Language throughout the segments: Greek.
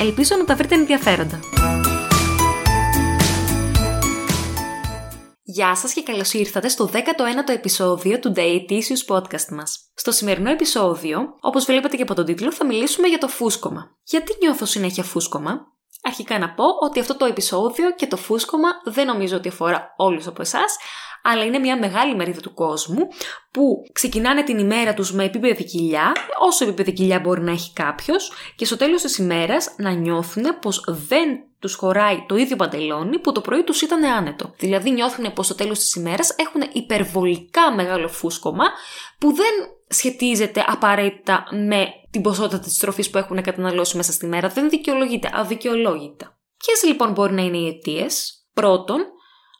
Ελπίζω να τα βρείτε ενδιαφέροντα. Γεια σας και καλώς ήρθατε στο 19ο επεισόδιο του Dietitious Podcast μας. Στο σημερινό επεισόδιο, όπως βλέπετε και από τον τίτλο, θα μιλήσουμε για το φούσκωμα. Γιατί νιώθω συνέχεια φούσκωμα; Αρχικά να πω ότι αυτό το επεισόδιο και το φούσκωμα δεν νομίζω ότι αφορά όλους από εσάς, αλλά είναι μια μεγάλη μερίδα του κόσμου που ξεκινάνε την ημέρα τους με επίπεδη κοιλιά, όσο επίπεδη κοιλιά μπορεί να έχει κάποιος, και στο τέλος της ημέρας να νιώθουν πως δεν τους χωράει το ίδιο παντελόνι που το πρωί τους ήταν άνετο. Δηλαδή νιώθουν πως στο τέλος της ημέρας έχουν υπερβολικά μεγάλο φούσκωμα που δεν σχετίζεται απαραίτητα με την ποσότητα της τροφής που έχουν καταναλώσει μέσα στη μέρα. Δεν δικαιολογείται, αδικαιολόγητα. Ποιες λοιπόν μπορεί να είναι οι αιτίες; Πρώτον,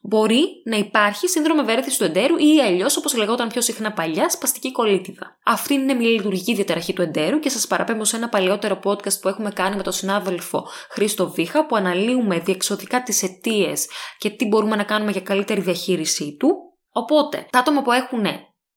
μπορεί να υπάρχει σύνδρομο ευέρεθη του εντέρου ή αλλιώς, όπως λεγόταν πιο συχνά παλιά, σπαστική κολίτιδα. Αυτή είναι μια λειτουργική διαταραχή του εντέρου και σας παραπέμπω σε ένα παλαιότερο podcast που έχουμε κάνει με τον συνάδελφο Χρήστο Βίχα, που αναλύουμε διεξοδικά τις αιτίες και τι μπορούμε να κάνουμε για καλύτερη διαχείρισή του. Οπότε, τα άτομα που έχουν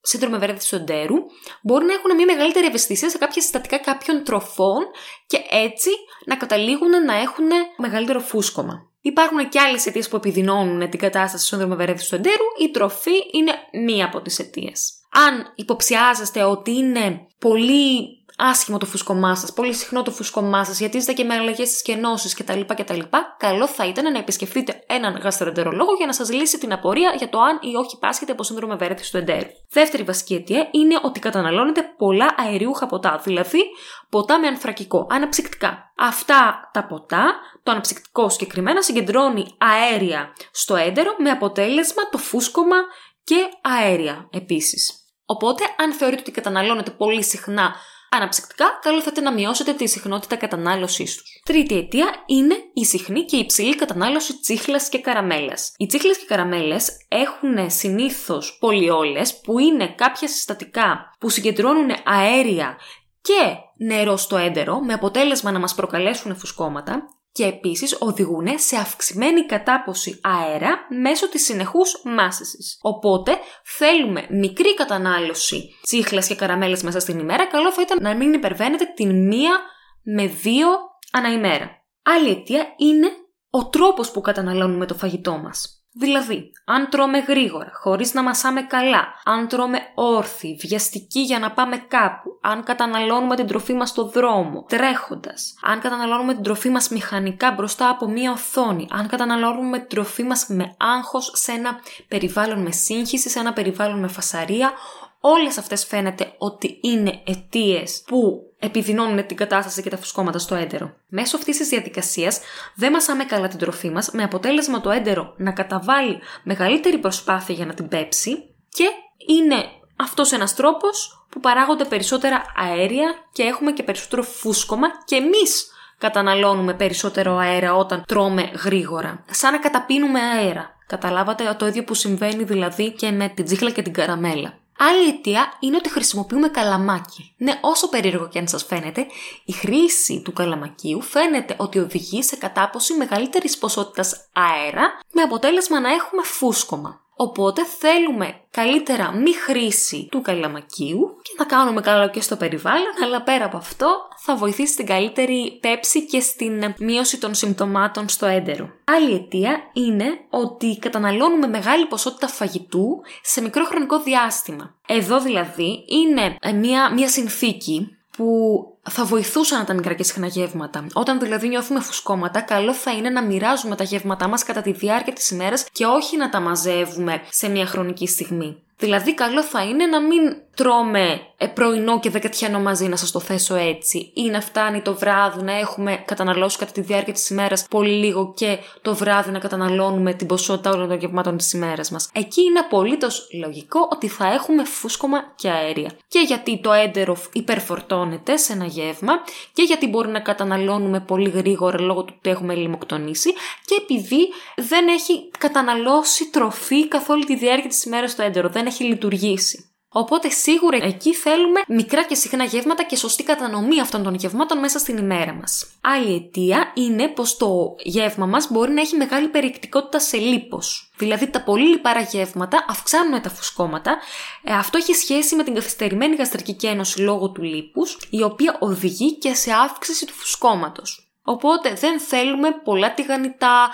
σύνδρομο ευέρεθη του εντέρου μπορεί να έχουν μια μεγαλύτερη ευαισθησία σε κάποια συστατικά κάποιων τροφών και έτσι να καταλήγουν να έχουν μεγαλύτερο φούσκωμα. Υπάρχουν και άλλες αιτίες που επιδεινώνουν την κατάσταση σύνδρομο ευερέθηση του εντέρου. Η τροφή είναι μία από τις αιτίες. Αν υποψιάζεστε ότι είναι πολύ άσχημο το φουσκωμά σας, πολύ συχνό το φουσκωμά σας, γιατί είστε και με αλλαγές στις κενώσεις κτλ, κτλ. Καλό θα ήταν να επισκεφτείτε έναν γαστροεντερολόγο για να σας λύσει την απορία για το αν ή όχι πάσχετε από σύνδρομο ευέρεθηση του εντέρου. Δεύτερη βασική αιτία είναι ότι καταναλώνετε πολλά αεριούχα ποτά, δηλαδή ποτά με ανθρακικό, αναψυκτικά. Αυτά τα ποτά, το αναψυκτικό συγκεκριμένα, συγκεντρώνει αέρια στο έντερο με αποτέλεσμα το φούσκωμα και αέρια επίσης. Οπότε, αν θεωρείτε ότι καταναλώνετε πολύ συχνά Αναψυκτικά, καλό θα ήταν να μειώσετε τη συχνότητα κατανάλωσής τους. Τρίτη αιτία είναι η συχνή και υψηλή κατανάλωση τσίχλας και καραμέλας. Οι τσίχλες και καραμέλες έχουν συνήθως πολυόλες που είναι κάποια συστατικά που συγκεντρώνουν αέρια και νερό στο έντερο με αποτέλεσμα να μας προκαλέσουν φουσκώματα και επίσης οδηγούν σε αυξημένη κατάποση αέρα μέσω της συνεχούς μάσησης. Οπότε θέλουμε μικρή κατανάλωση τσίχλας και καραμέλες μέσα στην ημέρα, καλό θα ήταν να μην υπερβαίνετε την μία με δύο ανά ημέρα. Άλλη αιτία είναι ο τρόπος που καταναλώνουμε το φαγητό μας. Δηλαδή, αν τρώμε γρήγορα, χωρίς να μασάμε καλά, αν τρώμε όρθιοι, βιαστικοί για να πάμε κάπου, αν καταναλώνουμε την τροφή μας στο δρόμο, τρέχοντας, αν καταναλώνουμε την τροφή μας μηχανικά μπροστά από μία οθόνη, αν καταναλώνουμε την τροφή μας με άγχος σε ένα περιβάλλον με σύγχυση, σε ένα περιβάλλον με φασαρία, όλες αυτές φαίνεται ότι είναι αιτίες που επιδεινώνουν την κατάσταση και τα φουσκώματα στο έντερο. Μέσω αυτής της διαδικασίας δεν μασάμε καλά την τροφή μας, με αποτέλεσμα το έντερο να καταβάλει μεγαλύτερη προσπάθεια για να την πέψει και είναι αυτός ένας τρόπος που παράγονται περισσότερα αέρια και έχουμε και περισσότερο φούσκωμα και εμείς καταναλώνουμε περισσότερο αέρα όταν τρώμε γρήγορα. Σαν να καταπίνουμε αέρα. Καταλάβατε το ίδιο που συμβαίνει δηλαδή και με την τσίχλα και την καραμέλα. Άλλη αιτία είναι ότι χρησιμοποιούμε καλαμάκι. Ναι, όσο περίεργο και αν σας φαίνεται, η χρήση του καλαμακίου φαίνεται ότι οδηγεί σε κατάποση μεγαλύτερης ποσότητας αέρα με αποτέλεσμα να έχουμε φούσκωμα. Οπότε θέλουμε καλύτερα μη χρήση του καλαμακίου και να κάνουμε καλό και στο περιβάλλον, αλλά πέρα από αυτό θα βοηθήσει στην καλύτερη πέψη και στην μείωση των συμπτωμάτων στο έντερο. Άλλη αιτία είναι ότι καταναλώνουμε μεγάλη ποσότητα φαγητού σε μικρό χρονικό διάστημα. Εδώ δηλαδή είναι μια, μια συνθήκη που θα βοηθούσαν τα μικρά και συχνά γεύματα. Όταν δηλαδή νιώθουμε φουσκώματα, καλό θα είναι να μοιράζουμε τα γεύματά μας κατά τη διάρκεια της ημέρας και όχι να τα μαζεύουμε σε μια χρονική στιγμή. Δηλαδή, καλό θα είναι να μην τρώμε ε, πρωινό και δεκατιανό μαζί, να σας το θέσω έτσι, ή να φτάνει το βράδυ να έχουμε καταναλώσει κατά τη διάρκεια της ημέρας πολύ λίγο και το βράδυ να καταναλώνουμε την ποσότητα όλων των γευμάτων της ημέρας μας. Εκεί είναι απολύτως λογικό ότι θα έχουμε φούσκωμα και αέρια. Και γιατί το έντερο υπερφορτώνεται σε ένα γεύμα, και γιατί μπορεί να καταναλώνουμε πολύ γρήγορα λόγω του ότι έχουμε λιμοκτονήσει, και επειδή δεν έχει καταναλώσει τροφή καθ' όλη τη διάρκεια της ημέρας το έντερο, δεν έχει λειτουργήσει. Οπότε σίγουρα εκεί θέλουμε μικρά και συχνά γεύματα και σωστή κατανομή αυτών των γευμάτων μέσα στην ημέρα μας. Άλλη αιτία είναι πως το γεύμα μας μπορεί να έχει μεγάλη περιεκτικότητα σε λίπος. Δηλαδή τα πολύ λιπάρα γεύματα αυξάνουν τα φουσκώματα. Ε, αυτό έχει σχέση με την καθυστερημένη γαστρική ένωση λόγω του λίπους, η οποία οδηγεί και σε αύξηση του φουσκώματος. Οπότε δεν θέλουμε πολλά τηγανιτά,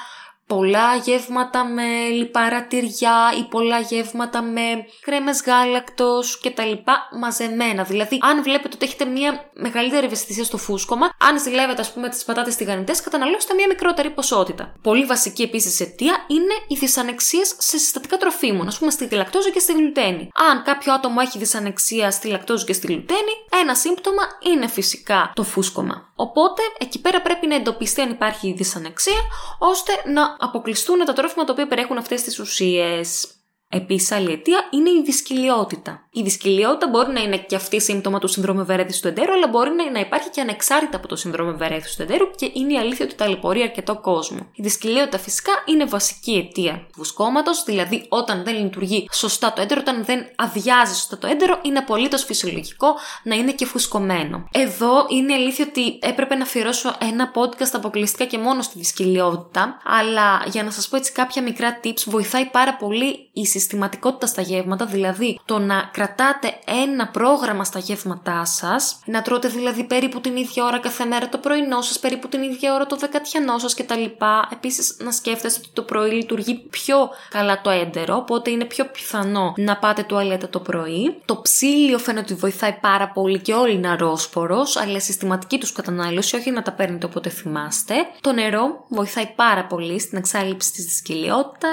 πολλά γεύματα με λιπαρά τυριά ή πολλά γεύματα με κρέμες γάλακτος και τα λοιπά μαζεμένα. Δηλαδή, αν βλέπετε ότι έχετε μια μεγαλύτερη ευαισθησία στο φούσκωμα, αν ζηλεύετε ας πούμε τις πατάτες τηγανιτές, καταναλώστε μια μικρότερη ποσότητα. Πολύ βασική επίσης αιτία είναι οι δυσανεξίες σε συστατικά τροφίμων, ας πούμε στη λακτόζη και στη γλουτένη. Αν κάποιο άτομο έχει δυσανεξία στη λακτόζη και στη γλουτένη, ένα σύμπτωμα είναι φυσικά το φούσκωμα. Οπότε, εκεί πέρα πρέπει να εντοπιστεί αν υπάρχει δυσανεξία, ώστε να αποκλειστούν τα τρόφιμα τα οποία περιέχουν αυτές τις ουσίες. Επίσης, άλλη αιτία είναι η δυσκυλιότητα. Η δυσκυλιότητα μπορεί να είναι και αυτή σύμπτωμα του συνδρόμου ευερέθηση του εντέρου, αλλά μπορεί να υπάρχει και ανεξάρτητα από το συνδρόμο ευερέθηση του εντέρου και είναι η αλήθεια ότι ταλαιπωρεί αρκετό κόσμο. Η δυσκυλιότητα φυσικά είναι βασική αιτία του βουσκώματος, δηλαδή όταν δεν λειτουργεί σωστά το έντερο, όταν δεν αδειάζει σωστά το έντερο, είναι απολύτως φυσιολογικό να είναι και φουσκωμένο. Εδώ είναι αλήθεια ότι έπρεπε να αφιερώσω ένα podcast αποκλειστικά και μόνο στη δυσκυλιότητα, αλλά για να σας πω έτσι κάποια μικρά tips βοηθάει πάρα πολύ η συστηματικότητα στα γεύματα, δηλαδή το να κρατάτε ένα πρόγραμμα στα γεύματά σας, να τρώτε δηλαδή περίπου την ίδια ώρα κάθε μέρα το πρωινό σας, περίπου την ίδια ώρα το δεκατιανό σας κτλ. Επίσης, να σκέφτεστε ότι το πρωί λειτουργεί πιο καλά το έντερο, οπότε είναι πιο πιθανό να πάτε τουαλέτα το πρωί. Το ψήλιο φαίνεται ότι βοηθάει πάρα πολύ και όλοι είναι αρρώσπορος, αλλά συστηματική τους κατανάλωση, όχι να τα παίρνετε όποτε θυμάστε. Το νερό βοηθάει πάρα πολύ στην εξάλληψη της δυσκυλιότητα.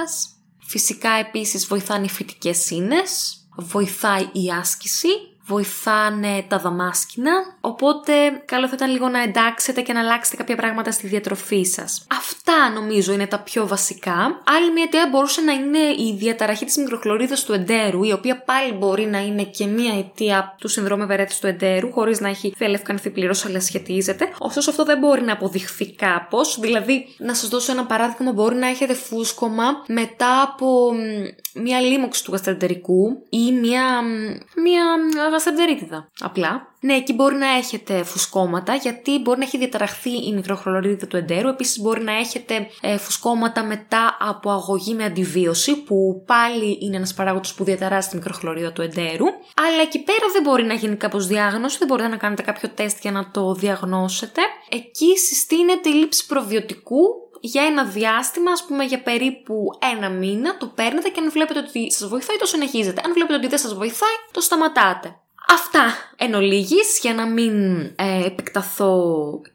Φυσικά επίσης βοηθάνε οι φυτικές ίνες, βοηθάει η άσκηση βοηθάνε τα δαμάσκηνα, οπότε καλό θα ήταν λίγο να εντάξετε και να αλλάξετε κάποια πράγματα στη διατροφή σας. Αυτά νομίζω είναι τα πιο βασικά. Άλλη μια αιτία μπορούσε να είναι η διαταραχή της μικροχλωρίδας του εντέρου, η οποία πάλι μπορεί να είναι και μια αιτία του συνδρόμου ευερέθησης του εντέρου, χωρίς να έχει θελευκανθεί πλήρως, αλλά σχετίζεται. Ωστόσο αυτό δεν μπορεί να αποδειχθεί κάπως, δηλαδή να σας δώσω ένα παράδειγμα, μπορεί να έχετε φούσκωμα μετά από μια λίμωξη του γαστρεντερικού ή μια, μια γαστρεντερίτιδα. Απλά. Ναι, εκεί μπορεί να έχετε φουσκώματα γιατί μπορεί να έχει διαταραχθεί η μικροχλωρίδα του εντέρου. Επίσης μπορεί να έχετε ε, φουσκώματα μετά από αγωγή με αντιβίωση που πάλι είναι ένας παράγοντας που διαταράσσει τη μικροχλωρίδα του εντέρου. Αλλά εκεί πέρα δεν μπορεί να γίνει κάπως διάγνωση, δεν μπορείτε να κάνετε κάποιο τεστ για να το διαγνώσετε. Εκεί συστήνεται η λήψη προβιωτικού για ένα διάστημα, ας πούμε για περίπου ένα μήνα, το παίρνετε και αν βλέπετε ότι σας βοηθάει, το συνεχίζετε. Αν βλέπετε ότι δεν σας βοηθάει, το σταματάτε. Αυτά εν ολίγης, για να μην ε, επεκταθώ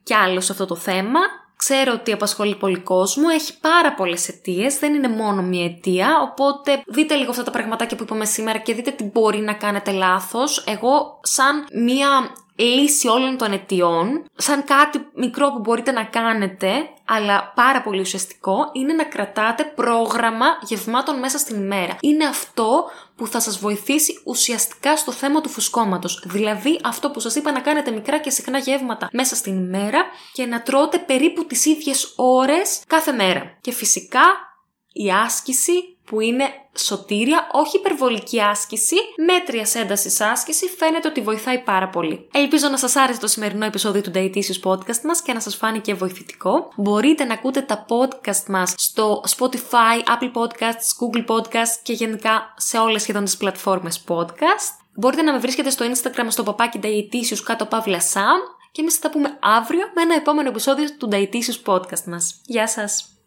κι άλλο σε αυτό το θέμα. Ξέρω ότι απασχολεί πολύ κόσμο, έχει πάρα πολλές αιτίες, δεν είναι μόνο μία αιτία. Οπότε δείτε λίγο αυτά τα πραγματάκια που είπαμε σήμερα και δείτε τι μπορεί να κάνετε λάθος. Εγώ, σαν μία λύση όλων των αιτιών, σαν κάτι μικρό που μπορείτε να κάνετε, αλλά πάρα πολύ ουσιαστικό, είναι να κρατάτε πρόγραμμα γευμάτων μέσα στην ημέρα. Είναι αυτό που θα σας βοηθήσει ουσιαστικά στο θέμα του φουσκώματος. Δηλαδή αυτό που σας είπα να κάνετε μικρά και συχνά γεύματα μέσα στην ημέρα και να τρώτε περίπου τις ίδιες ώρες κάθε μέρα. Και φυσικά η άσκηση που είναι σωτήρια, όχι υπερβολική άσκηση, μέτριας έντασης άσκηση, φαίνεται ότι βοηθάει πάρα πολύ. Ελπίζω να σας άρεσε το σημερινό επεισόδιο του Dietitious Podcast μας και να σας φάνηκε βοηθητικό. Μπορείτε να ακούτε τα podcast μας στο Spotify, Apple Podcasts, Google Podcasts και γενικά σε όλες σχεδόν τις πλατφόρμες podcast. Μπορείτε να με βρίσκετε στο Instagram στο παπάκι Dietitious κάτω παύλα Sam και εμείς θα τα πούμε αύριο με ένα επόμενο επεισόδιο του Dietitious Podcast μας. Γεια σας!